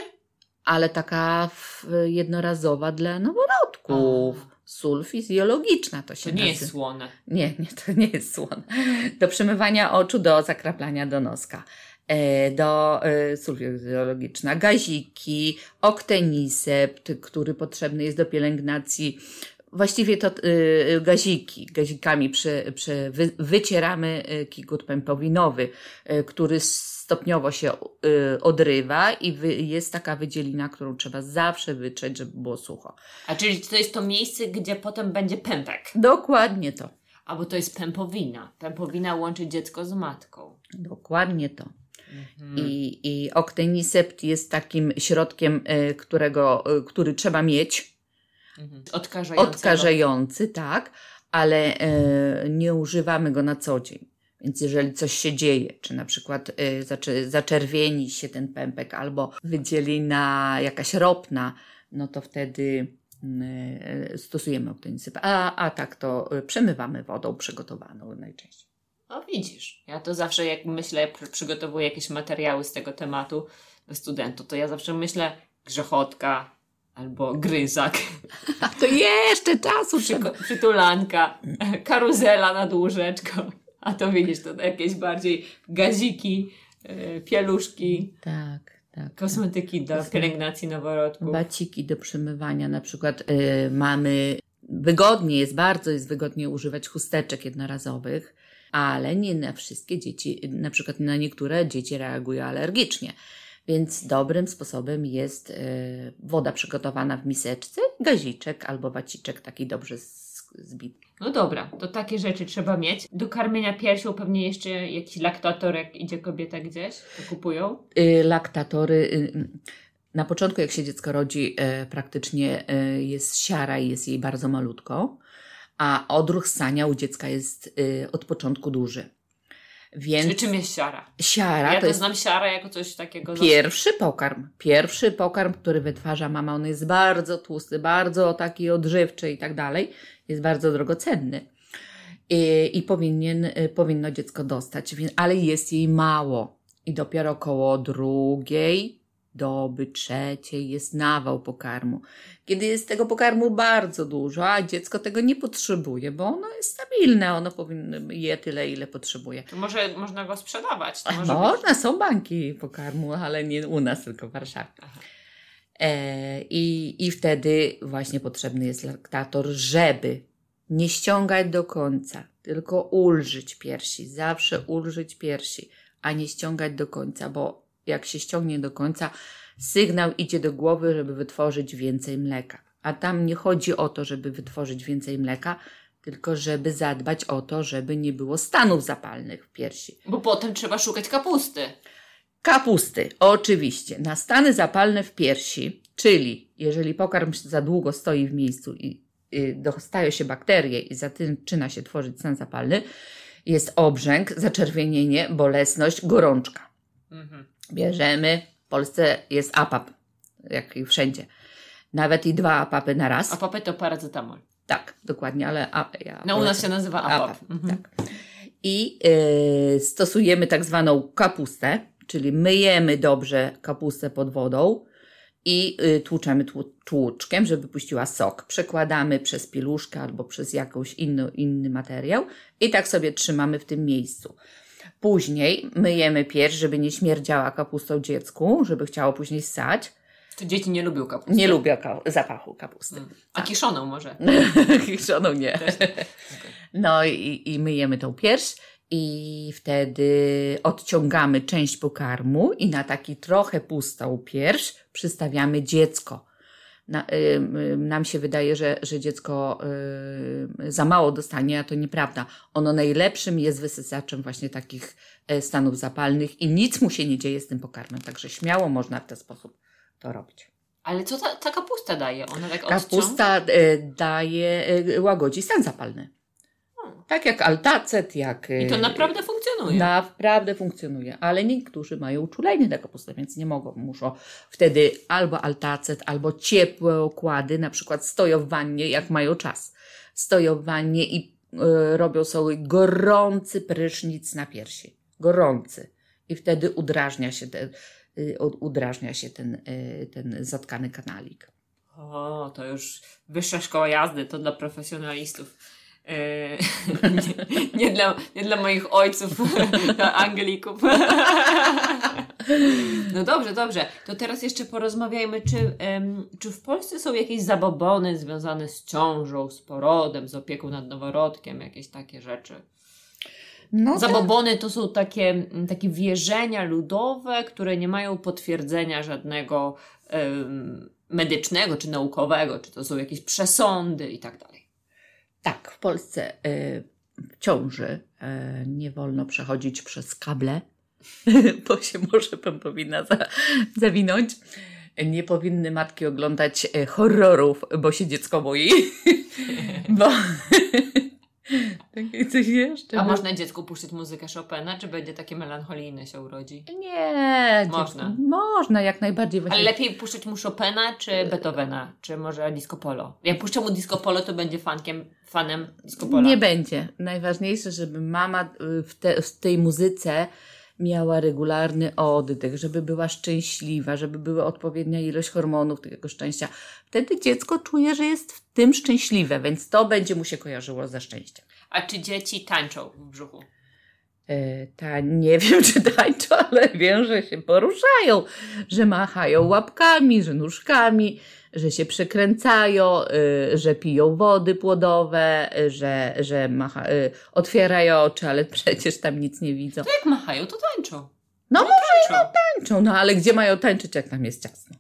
ale taka w, jednorazowa dla noworodków. Sól fizjologiczna to się To nie nazywa. jest słone. Nie, nie, to nie jest słone. Do przemywania oczu, do zakraplania do noska. E, Do e, fizjologiczna, gaziki, oktenisept, który potrzebny jest do pielęgnacji. Właściwie to y, gaziki, gazikami przy, przy, wy, wycieramy kikut pępowinowy, który stopniowo się odrywa i jest taka wydzielina, którą trzeba zawsze wytrzeć, żeby było sucho. A czyli to jest to miejsce, gdzie potem będzie pępek. Dokładnie to. Albo to jest pępowina. Pępowina łączy dziecko z matką. Dokładnie to. Mhm. I, I jest takim środkiem, y, którego, y, który trzeba mieć, Mhm. Odkażający, tak, ale y, nie używamy go na co dzień. Więc jeżeli coś się dzieje, czy na przykład y, zaczerwieni się ten pępek, albo wydzielina jakaś ropna, no to wtedy y, stosujemy oktenisept. A, a tak to przemywamy wodą przygotowaną najczęściej. No widzisz, ja to zawsze jak myślę, pr- przygotowuję jakieś materiały z tego tematu do studentów, to ja zawsze myślę grzechotka albo gryzak, A to jeszcze czasu trzeba. przyko- przytulanka, karuzela nad łóżeczką. A to widzisz, to jakieś bardziej gaziki, e, pieluszki, Tak, tak. kosmetyki do pielęgnacji noworodków. Baciki do przemywania, na przykład y, mamy, wygodnie jest, bardzo jest wygodnie używać chusteczek jednorazowych, ale nie na wszystkie dzieci, na przykład na niektóre dzieci reagują alergicznie. Więc dobrym sposobem jest y, woda przygotowana w miseczce, gaziczek albo waciczek taki dobrze zbity. No dobra, to takie rzeczy trzeba mieć. Do karmienia piersią pewnie jeszcze jakiś laktator, jak idzie kobieta gdzieś, to kupują. Y, laktatory. Na początku, jak się dziecko rodzi, y, praktycznie y, jest siara i jest jej bardzo malutko, a odruch ssania u dziecka jest y, od początku duży. Więc Czy czym jest siara? siara ja to jest znam siarę jako coś takiego... pierwszy pokarm. Pierwszy pokarm, który wytwarza mama, on jest bardzo tłusty, bardzo taki odżywczy i tak dalej. Jest bardzo drogocenny. I, i powinien, powinno dziecko dostać, ale jest jej mało. I dopiero koło drugiej doby, trzeciej jest nawał pokarmu. Kiedy jest tego pokarmu bardzo dużo, a dziecko tego nie potrzebuje, bo ono jest stabilne, ono powinno je tyle, ile potrzebuje. To może można go sprzedawać. To może być... Można, są banki pokarmu, ale nie u nas, tylko w Warszawie. Aha. E, i, I wtedy właśnie potrzebny jest laktator, żeby nie ściągać do końca, tylko ulżyć piersi. Zawsze ulżyć piersi, a nie ściągać do końca, bo jak się ściągnie do końca, sygnał idzie do głowy, żeby wytworzyć więcej mleka. A tam nie chodzi o to, żeby wytworzyć więcej mleka, tylko żeby zadbać o to, żeby nie było stanów zapalnych w piersi. Bo potem trzeba szukać kapusty. Kapusty, oczywiście. Na stany zapalne w piersi, czyli jeżeli pokarm za długo stoi w miejscu i y, dostają się bakterie i zaczyna się tworzyć stan zapalny, jest obrzęk, zaczerwienienie, bolesność, gorączka. Mhm. Bierzemy, w Polsce jest APAP, jak i wszędzie. Nawet i dwa APAPy na raz. A papę to paracetamol. Tak, dokładnie, ale a, ja No u nas się nazywa APAP. APAP, Mhm. tak. I y, stosujemy tak zwaną kapustę, czyli myjemy dobrze kapustę pod wodą, i y, tłuczemy tłu- tłuczkiem, żeby puściła sok. Przekładamy przez pieluszkę albo przez jakąś inny, inny materiał i tak sobie trzymamy w tym miejscu. Później myjemy pierś, żeby nie śmierdziała kapustą dziecku, żeby chciało później ssać. Czy dzieci nie lubią kapusty? Nie lubię ka- zapachu kapusty. Mm. A kiszoną może? Kiszoną nie. No i, i myjemy tą pierś i wtedy odciągamy część pokarmu i na taki trochę pustą pierś przystawiamy dziecko. Na, nam się wydaje, że, że dziecko y, za mało dostanie, a to nieprawda. Ono najlepszym jest wysysaczem właśnie takich e, stanów zapalnych i nic mu się nie dzieje z tym pokarmem, także śmiało można w ten sposób to robić. Ale co ta, ta kapusta daje? Ona tak odciąga? Kapusta e, daje, e, łagodzi stan zapalny. Hmm. Tak jak altacet, jak... I to naprawdę funkcjonuje. Naprawdę funkcjonuje, ale niektórzy mają uczulenie na kapustę, więc nie mogą. Muszą wtedy albo altacet, albo ciepłe okłady, na przykład stoją w wannie, jak mają czas. Stoją w wannie i e, robią sobie gorący prysznic na piersi. Gorący. I wtedy udrażnia się ten, u- udrażnia się ten, e, ten zatkany kanalik. O, to już wyższa szkoła jazdy, to dla profesjonalistów. Yy, nie, nie, dla, nie dla moich ojców, dla Anglików. No dobrze, dobrze. To teraz jeszcze porozmawiajmy, czy, em, czy w Polsce są jakieś zabobony związane z ciążą, z porodem, z opieką nad noworodkiem, jakieś takie rzeczy? No, Zabobony to są takie, takie wierzenia ludowe, które nie mają potwierdzenia żadnego em, medycznego czy naukowego, czy to są jakieś przesądy i tak dalej. Tak, w Polsce y, ciąży y, nie wolno przechodzić przez kable, bo się może pępowina za, zawinąć. Nie powinny matki oglądać y, horrorów, bo się dziecko boi. bo takie coś jeszcze. A było. można dziecku puszczać muzykę Chopina, czy będzie takie melancholijne się urodzi? Nie, Można. dziecko- Można, jak najbardziej. Ale Właśnie. lepiej puszczać mu Chopina czy Beethovena, czy może disco polo? Jak puszczę mu disco polo, to będzie fankiem, fanem disco polo. Nie będzie. Najważniejsze, żeby mama y, w, te, w tej muzyce miała regularny oddech, żeby była szczęśliwa, żeby była odpowiednia ilość hormonów tego szczęścia. Wtedy dziecko czuje, że jest w tym szczęśliwe, więc to będzie mu się kojarzyło ze szczęściem. A czy dzieci tańczą w brzuchu? E, Ta, nie wiem, czy tańczą, ale wiem, że się poruszają, że machają łapkami, że nóżkami, że się przekręcają, y, że piją wody płodowe, y, że, że macha, otwierają oczy, ale przecież tam nic nie widzą. To jak machają, to tańczą. No Tańczą. tańczą, no ale gdzie mają tańczyć, jak tam jest ciasno?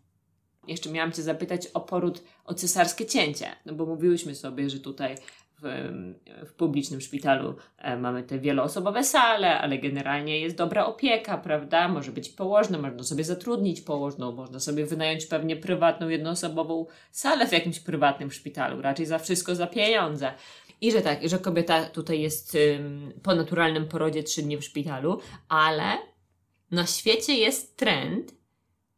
Jeszcze miałam Cię zapytać o poród, o cesarskie cięcie, no bo mówiłyśmy sobie, że tutaj w, w publicznym szpitalu e, mamy te wieloosobowe sale, ale generalnie jest dobra opieka, prawda? Może być położna, można sobie zatrudnić położną, można sobie wynająć pewnie prywatną, jednoosobową salę w jakimś prywatnym szpitalu, raczej za wszystko za pieniądze. I że tak, że kobieta tutaj jest ym, po naturalnym porodzie trzy dni w szpitalu, ale na świecie jest trend,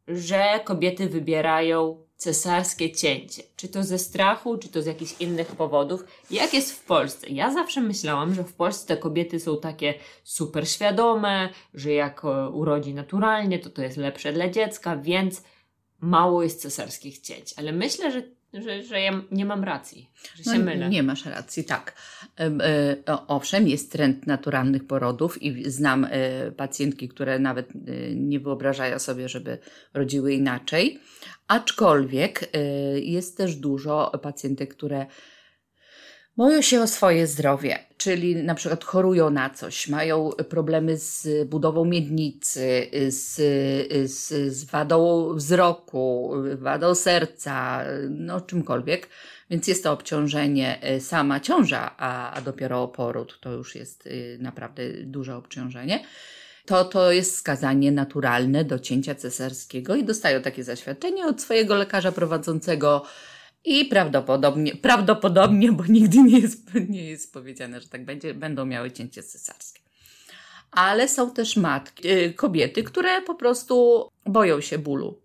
że kobiety wybierają cesarskie cięcie. Czy to ze strachu, czy to z jakichś innych powodów. Jak jest w Polsce? Ja zawsze myślałam, że w Polsce te kobiety są takie super świadome, że jak e, urodzi naturalnie, to to jest lepsze dla dziecka, więc mało jest cesarskich cięć. Ale myślę, że, że, że ja nie mam racji, że się No, mylę. Nie masz racji, tak. E, Owszem, jest trend naturalnych porodów i znam e, pacjentki, które nawet e, nie wyobrażają sobie, żeby rodziły inaczej. Aczkolwiek jest też dużo pacjentek, które boją się o swoje zdrowie, czyli na przykład chorują na coś, mają problemy z budową miednicy, z, z, z wadą wzroku, wadą serca, no czymkolwiek. Więc jest to obciążenie sama ciąża, a, a dopiero poród to już jest y, naprawdę duże obciążenie. To, to jest skazanie naturalne do cięcia cesarskiego i dostają takie zaświadczenie od swojego lekarza prowadzącego i prawdopodobnie, prawdopodobnie, bo nigdy nie jest, nie jest powiedziane, że tak będzie, będą miały cięcie cesarskie. Ale są też matki, y, kobiety, które po prostu boją się bólu.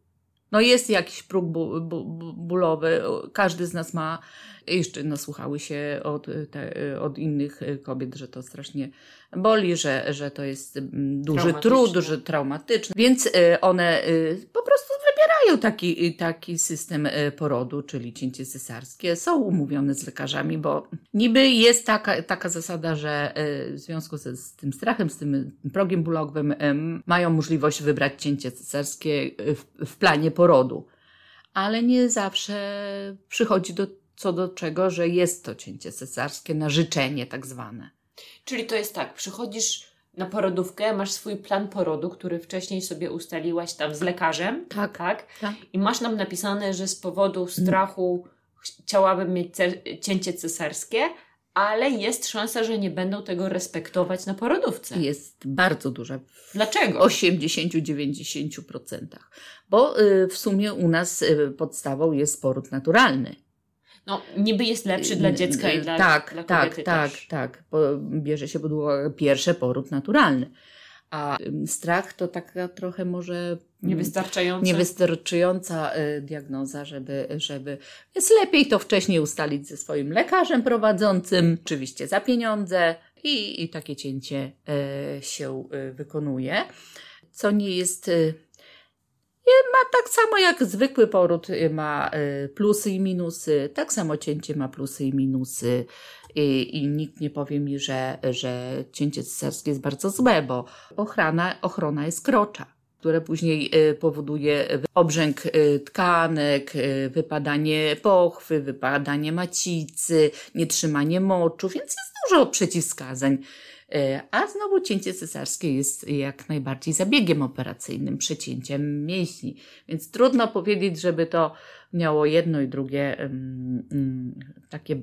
No jest jakiś próg bu, bu, bu, bólowy, każdy z nas ma. Jeszcze nasłuchały się od, te, od innych kobiet, że to strasznie boli, że, że to jest mm, duży trud, że traumatyczne. Więc y, one y, po prostu mają taki, taki system e, porodu, czyli cięcie cesarskie, są umówione z lekarzami, bo niby jest taka, taka zasada, że e, w związku ze, z tym strachem, z tym progiem bólowym mają możliwość wybrać cięcie cesarskie w, w planie porodu. Ale nie zawsze przychodzi do co do czego, że jest to cięcie cesarskie na życzenie tak zwane. Czyli to jest tak, przychodzisz na porodówkę, masz swój plan porodu, który wcześniej sobie ustaliłaś tam z lekarzem. Tak. tak? tak. I masz nam napisane, że z powodu strachu chciałabym mieć cięcie cesarskie, ale jest szansa, że nie będą tego respektować na porodówce. Jest bardzo duża. Dlaczego? 80-90%. Bo y, w sumie u nas y, podstawą jest poród naturalny. No, niby jest lepszy dla dziecka i dla, tak, dla tak, kobiety tak, też. tak, tak. Bierze się pod uwagę pierwszy poród naturalny. A strach to taka trochę może niewystarczająca, niewystarczająca y, diagnoza, żeby, żeby jest lepiej to wcześniej ustalić ze swoim lekarzem prowadzącym, oczywiście za pieniądze i, i takie cięcie y, się y, wykonuje, co nie jest ma tak samo jak zwykły poród ma y, plusy i minusy, tak samo cięcie ma plusy i minusy. I, i nikt nie powie mi, że, że cięcie cesarskie jest bardzo złe, bo ochrona, ochrona jest krocza, które później y, powoduje obrzęk y, tkanek, wypadanie pochwy, wypadanie macicy, nietrzymanie moczu, więc jest dużo przeciwwskazań a znowu cięcie cesarskie jest jak najbardziej zabiegiem operacyjnym, przecięciem mięśni. Więc trudno powiedzieć, żeby to miało jedno i drugie um, takie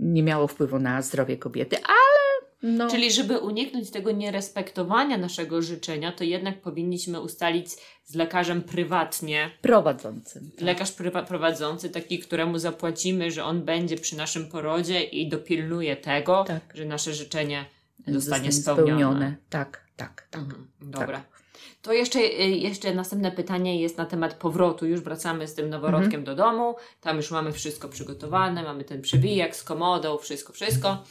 nie miało wpływu na zdrowie kobiety, ale no. Czyli, żeby uniknąć tego nierespektowania naszego życzenia, to jednak powinniśmy ustalić z lekarzem prywatnie. Prowadzącym. Tak. Lekarz prowadzący, taki, któremu zapłacimy, że on będzie przy naszym porodzie i dopilnuje tego, tak. że nasze życzenie zostanie spełnione. spełnione. Tak, tak, tak. Mhm, dobra. Tak. To jeszcze, y, jeszcze następne pytanie jest na temat powrotu. Już wracamy z tym noworodkiem mhm. do domu. Tam już mamy wszystko przygotowane, mamy ten przywijak z komodą, wszystko, wszystko.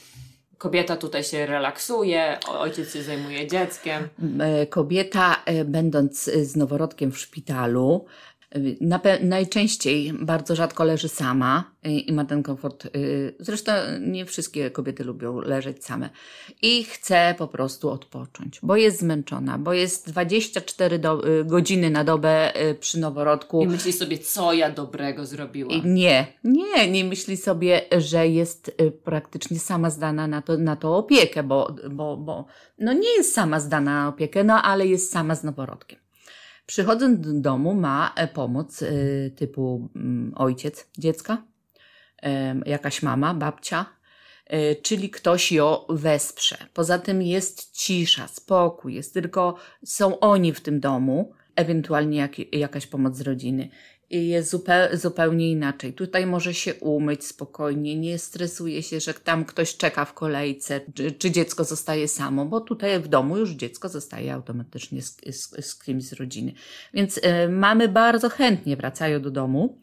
Kobieta tutaj się relaksuje, ojciec się zajmuje dzieckiem. E, kobieta, e, będąc z noworodkiem w szpitalu, najczęściej bardzo rzadko leży sama i ma ten komfort. Y, zresztą nie wszystkie kobiety lubią leżeć same. I chce po prostu odpocząć, bo jest zmęczona, bo jest 24 do, y, godziny na dobę y, przy noworodku. I myśli sobie, co ja dobrego zrobiła. Nie, nie, nie myśli sobie, że jest praktycznie sama zdana na to, na to opiekę, bo, bo, bo no nie jest sama zdana na opiekę, no ale jest sama z noworodkiem. Przychodząc do domu ma e, pomoc e, typu mm, ojciec dziecka, jakaś mama, babcia, e, czyli ktoś ją wesprze. Poza tym jest cisza, spokój, jest tylko, są oni w tym domu, ewentualnie jak, jakaś pomoc z rodziny jest zupeł, zupełnie inaczej. Tutaj może się umyć spokojnie, nie stresuje się, że tam ktoś czeka w kolejce, czy, czy dziecko zostaje samo, bo tutaj w domu już dziecko zostaje automatycznie z, z, z kimś z rodziny. Więc y, mamy bardzo chętnie wracają do domu.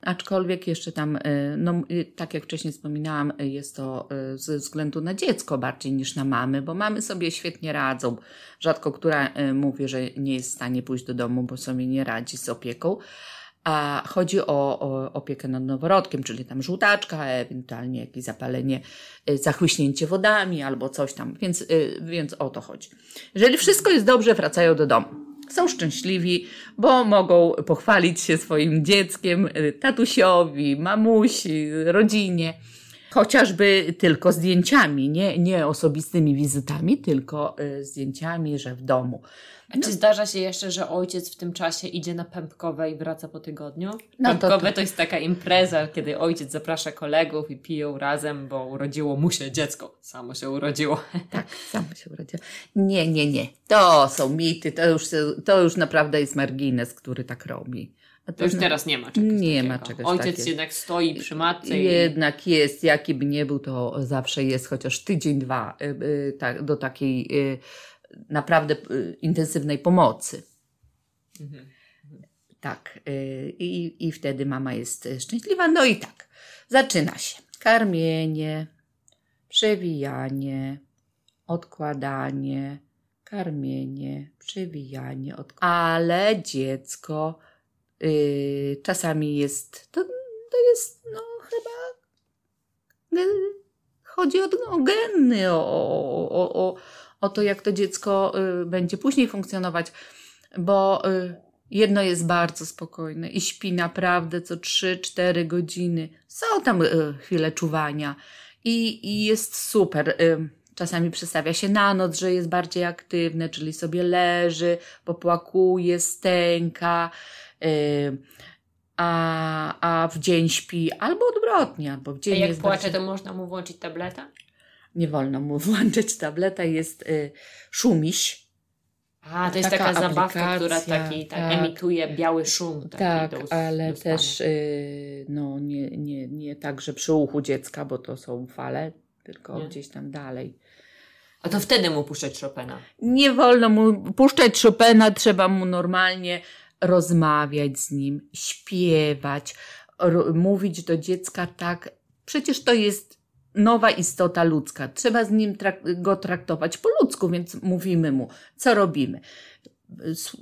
Aczkolwiek jeszcze tam, no, tak jak wcześniej wspominałam, jest to ze względu na dziecko bardziej niż na mamy, bo mamy sobie świetnie radzą. Rzadko która mówi, że nie jest w stanie pójść do domu, bo sobie nie radzi z opieką a chodzi o, o opiekę nad noworodkiem, czyli tam żółtaczka, ewentualnie jakieś zapalenie, y, zachłyśnięcie wodami albo coś tam, więc, y, więc o to chodzi. Jeżeli wszystko jest dobrze, wracają do domu. Są szczęśliwi, bo mogą pochwalić się swoim dzieckiem, y, tatusiowi, mamusi, rodzinie chociażby tylko zdjęciami, nie, nie osobistymi wizytami, tylko zdjęciami, że w domu. A czy zdarza się jeszcze, że ojciec w tym czasie idzie na pępkowe i wraca po tygodniu? No pępkowe to, to... to jest taka impreza, kiedy ojciec zaprasza kolegów i piją razem, bo urodziło mu się dziecko. Samo się urodziło. Tak, samo się urodziło. Nie, nie, nie. To są mity, to już, to już naprawdę jest margines, który tak robi. To, to już teraz nie ma czegoś Nie takiego. ma czegoś Ojciec takiego. jednak stoi przy matce. Jednak i... jest, jaki by nie był, to zawsze jest chociaż tydzień, dwa y, y, tak, do takiej y, naprawdę y, intensywnej pomocy. Mhm. Tak. Y, I, I wtedy mama jest szczęśliwa. No i tak. Zaczyna się karmienie, przewijanie, odkładanie, karmienie, przewijanie, odkładanie. Ale dziecko Yy, czasami jest, to, to jest, no chyba, yy, chodzi o, o geny, o, o, o, o, to, jak to dziecko yy, będzie później funkcjonować, bo yy, jedno jest bardzo spokojne i śpi naprawdę co 3-4 godziny. Są tam yy, chwile czuwania i, i jest super. Czasami przestawia się na noc, że jest bardziej aktywne, czyli sobie leży, popłakuje, stęka, yy, a, a w dzień śpi, albo odwrotnie, albo w dzień A jak płacze, bardziej... to można mu włączyć tabletę? Nie wolno mu włączyć tableta, jest y, szumiś. A, to jest Taka taka, zabawka, która taki, tak, tak. emituje biały szum. Taki Tak, do ale do też y, no, nie, nie, nie tak, że przy uchu dziecka, bo to są fale, tylko Nie. gdzieś tam dalej. A to wtedy mu puszczać Chopina. Nie wolno mu puszczać Chopina, trzeba mu normalnie rozmawiać z nim, śpiewać, mówić do dziecka tak. Przecież to jest nowa istota ludzka. Trzeba z nim trak- go traktować po ludzku, więc mówimy mu, co robimy.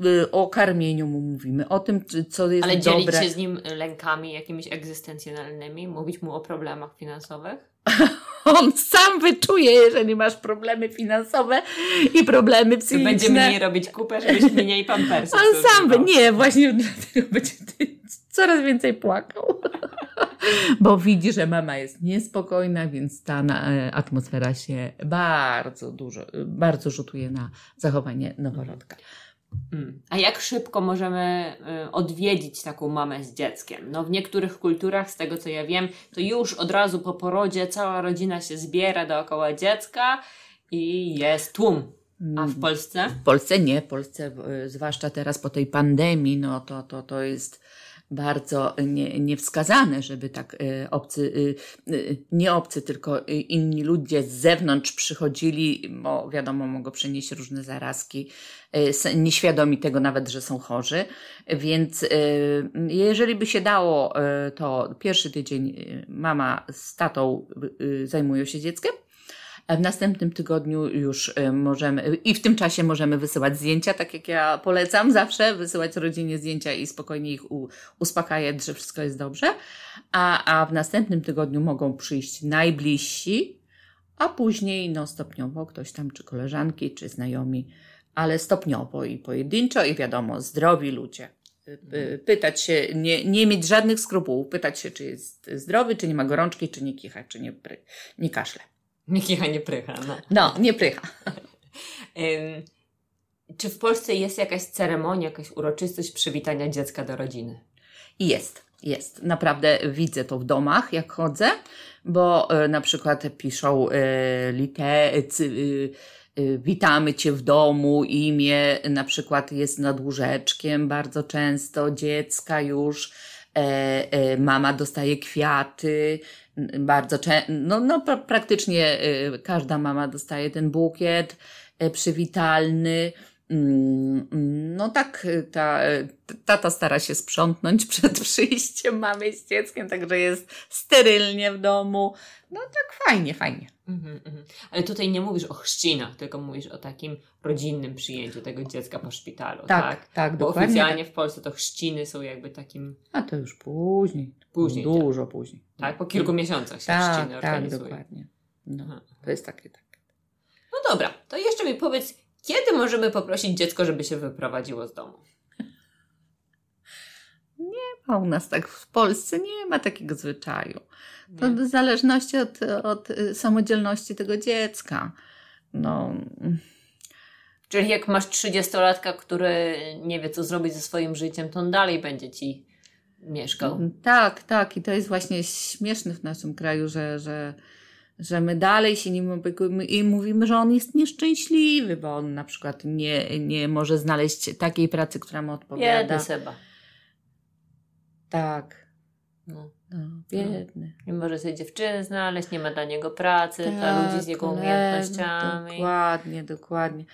Y, O karmieniu mu mówimy, o tym, co jest Ale dzielić dobre. się z nim lękami jakimiś egzystencjonalnymi? Mówić mu o problemach finansowych? On sam wyczuje, jeżeli masz problemy finansowe i problemy psychiczne. będzie mniej robić kupę, żebyś mniej pampersów On sam by, zużywał. nie, właśnie dlatego będzie coraz więcej płakał. Bo widzi, że mama jest niespokojna, więc ta e, atmosfera się bardzo dużo, e, bardzo rzutuje na zachowanie noworodka. Mm. A jak szybko możemy y, odwiedzić taką mamę z dzieckiem? No w niektórych kulturach, z tego co ja wiem, to już od razu po porodzie cała rodzina się zbiera dookoła dziecka i jest tłum. A w Polsce? W Polsce nie, w Polsce e, zwłaszcza teraz po tej pandemii, no to, to, to jest bardzo nie, niewskazane, żeby tak e, obcy, e, e, nie obcy, tylko inni ludzie z zewnątrz przychodzili, bo wiadomo, mogą przynieść różne zarazki, nieświadomi tego nawet, że są chorzy, więc jeżeli by się dało, to pierwszy tydzień mama z tatą zajmują się dzieckiem, w następnym tygodniu już y, możemy, i w tym czasie możemy wysyłać zdjęcia, tak jak ja polecam zawsze, wysyłać rodzinie zdjęcia i spokojnie ich uspokajać, że wszystko jest dobrze. A, a w następnym tygodniu mogą przyjść najbliżsi, a później no stopniowo ktoś tam, czy koleżanki, czy znajomi, ale stopniowo i pojedynczo i wiadomo, zdrowi ludzie. Y, y, Pytać się, nie, nie mieć żadnych skrupułów, pytać się, czy jest zdrowy, czy nie ma gorączki, czy nie kicha, czy nie, nie kaszle. Nie kicha, nie prycha. No. No, nie prycha. Ym, czy w Polsce jest jakaś ceremonia, jakaś uroczystość przywitania dziecka do rodziny? Jest, jest. Naprawdę widzę to w domach, jak chodzę, bo e, na przykład piszą e, lite, e, witamy Cię w domu, imię na przykład jest nad łóżeczkiem bardzo często, dziecka już, mama dostaje kwiaty, bardzo często, no, no pra, praktycznie e, każda mama dostaje ten bukiet e, przywitalny. Mm, mm, No tak, y, ta, y, tata stara się sprzątnąć przed przyjściem mamy z dzieckiem, także jest sterylnie w domu. No tak fajnie, fajnie. Mhm, mhm. Ale tutaj nie mówisz o chrzcinach, tylko mówisz o takim rodzinnym przyjęciu tego dziecka po szpitalu, tak? Tak, tak, Bo dokładnie. oficjalnie w Polsce to chrzciny są jakby takim, A to już później. Później, Dużo później. tak? Po kilku miesiącach się Tak, chrzciny tak, organizuje. dokładnie. No, Aha. to jest takie, tak. No dobra, to jeszcze mi powiedz, kiedy możemy poprosić dziecko, żeby się wyprowadziło z domu? A u nas tak w Polsce nie ma takiego zwyczaju. To Nie? w zależności od, od y, samodzielności tego dziecka. No, Czyli jak masz 30-latka, który nie wie, co zrobić ze swoim życiem, to on dalej będzie ci mieszkał. Tak, tak. I to jest właśnie śmieszne w naszym kraju, że, że, że my dalej się nim opiekujemy i mówimy, że on jest nieszczęśliwy, bo on na przykład nie, nie może znaleźć takiej pracy, która mu odpowiada. Biedny Seba. Tak. No. No, biedny. Nie może sobie dziewczyny znaleźć, nie ma dla niego pracy, dla Tak, ludzi z jego umiejętnościami. Dokładnie, dokładnie.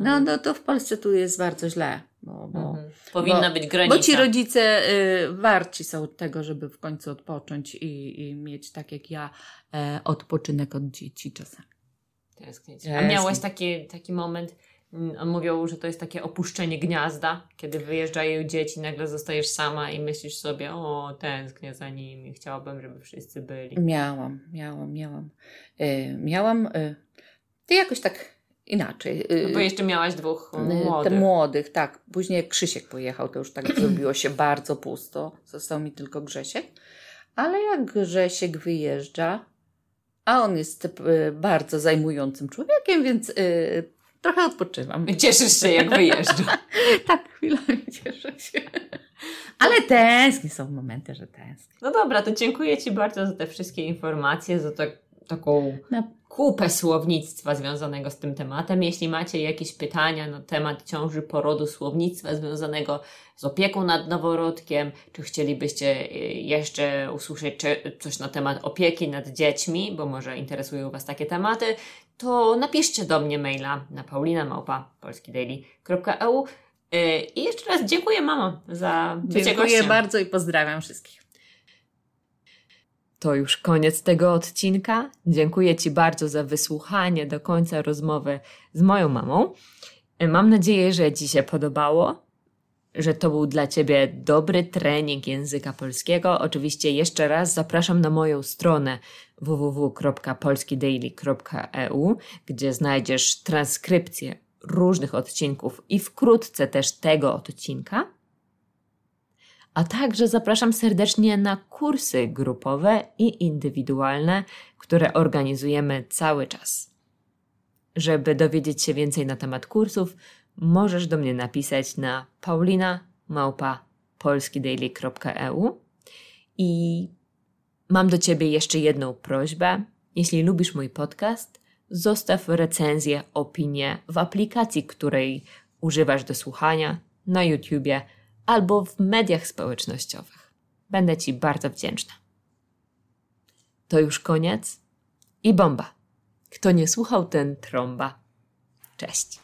No, no to w Polsce tu jest bardzo źle, bo, bo, Mhm. Powinna bo- być granica. bo ci rodzice y, warci są tego, żeby w końcu odpocząć i, i mieć tak jak ja e, odpoczynek od dzieci czasami. Tęsknić. A miałaś taki, taki moment, Mm, Mówią, że to jest takie opuszczenie gniazda, kiedy wyjeżdżają dzieci, nagle zostajesz sama i myślisz sobie, o, tęsknię za nimi, chciałabym, żeby wszyscy byli. Miałam, miałam, miałam. E, miałam, to jakoś tak inaczej. E, No bo jeszcze miałaś dwóch e, młodych. Te młodych, tak. Później Krzysiek pojechał, to już tak zrobiło się bardzo pusto. Został mi tylko Grzesiek. Ale jak Grzesiek wyjeżdża, a on jest e, bardzo zajmującym człowiekiem, więc trochę odpoczywam. Cieszysz się, jak wyjeżdża. tak, chwilami cieszę się. Ale tęsknię, są momenty, że tęsknię. No dobra, to dziękuję Ci bardzo za te wszystkie informacje, za tak, taką Na kupę słownictwa związanego z tym tematem. Jeśli macie jakieś pytania na temat ciąży, porodu, słownictwa związanego z opieką nad noworodkiem, czy chcielibyście y, jeszcze usłyszeć coś na temat opieki nad dziećmi, bo może interesują Was takie tematy, to napiszcie do mnie maila na paulinamałpa.polskidaily.eu Y, I jeszcze raz dziękuję mamo za bycie Dziękuję gościem. bardzo i pozdrawiam wszystkich. To już koniec tego odcinka. Dziękuję Ci bardzo za wysłuchanie do końca rozmowy z moją mamą. Mam nadzieję, że Ci się podobało, że to był dla Ciebie dobry trening języka polskiego. Oczywiście jeszcze raz zapraszam na moją stronę www.polskidaily.eu, gdzie znajdziesz transkrypcję różnych odcinków i wkrótce też tego odcinka. A także zapraszam serdecznie na kursy grupowe i indywidualne, które organizujemy cały czas. Żeby dowiedzieć się więcej na temat kursów, możesz do mnie napisać na paulina.polskidaily.eu i mam do Ciebie jeszcze jedną prośbę. Jeśli lubisz mój podcast, zostaw recenzję, opinię w aplikacji, której używasz do słuchania, na YouTubie albo w mediach społecznościowych. Będę Ci bardzo wdzięczna. To już koniec i bomba. Kto nie słuchał, ten trąba. Cześć.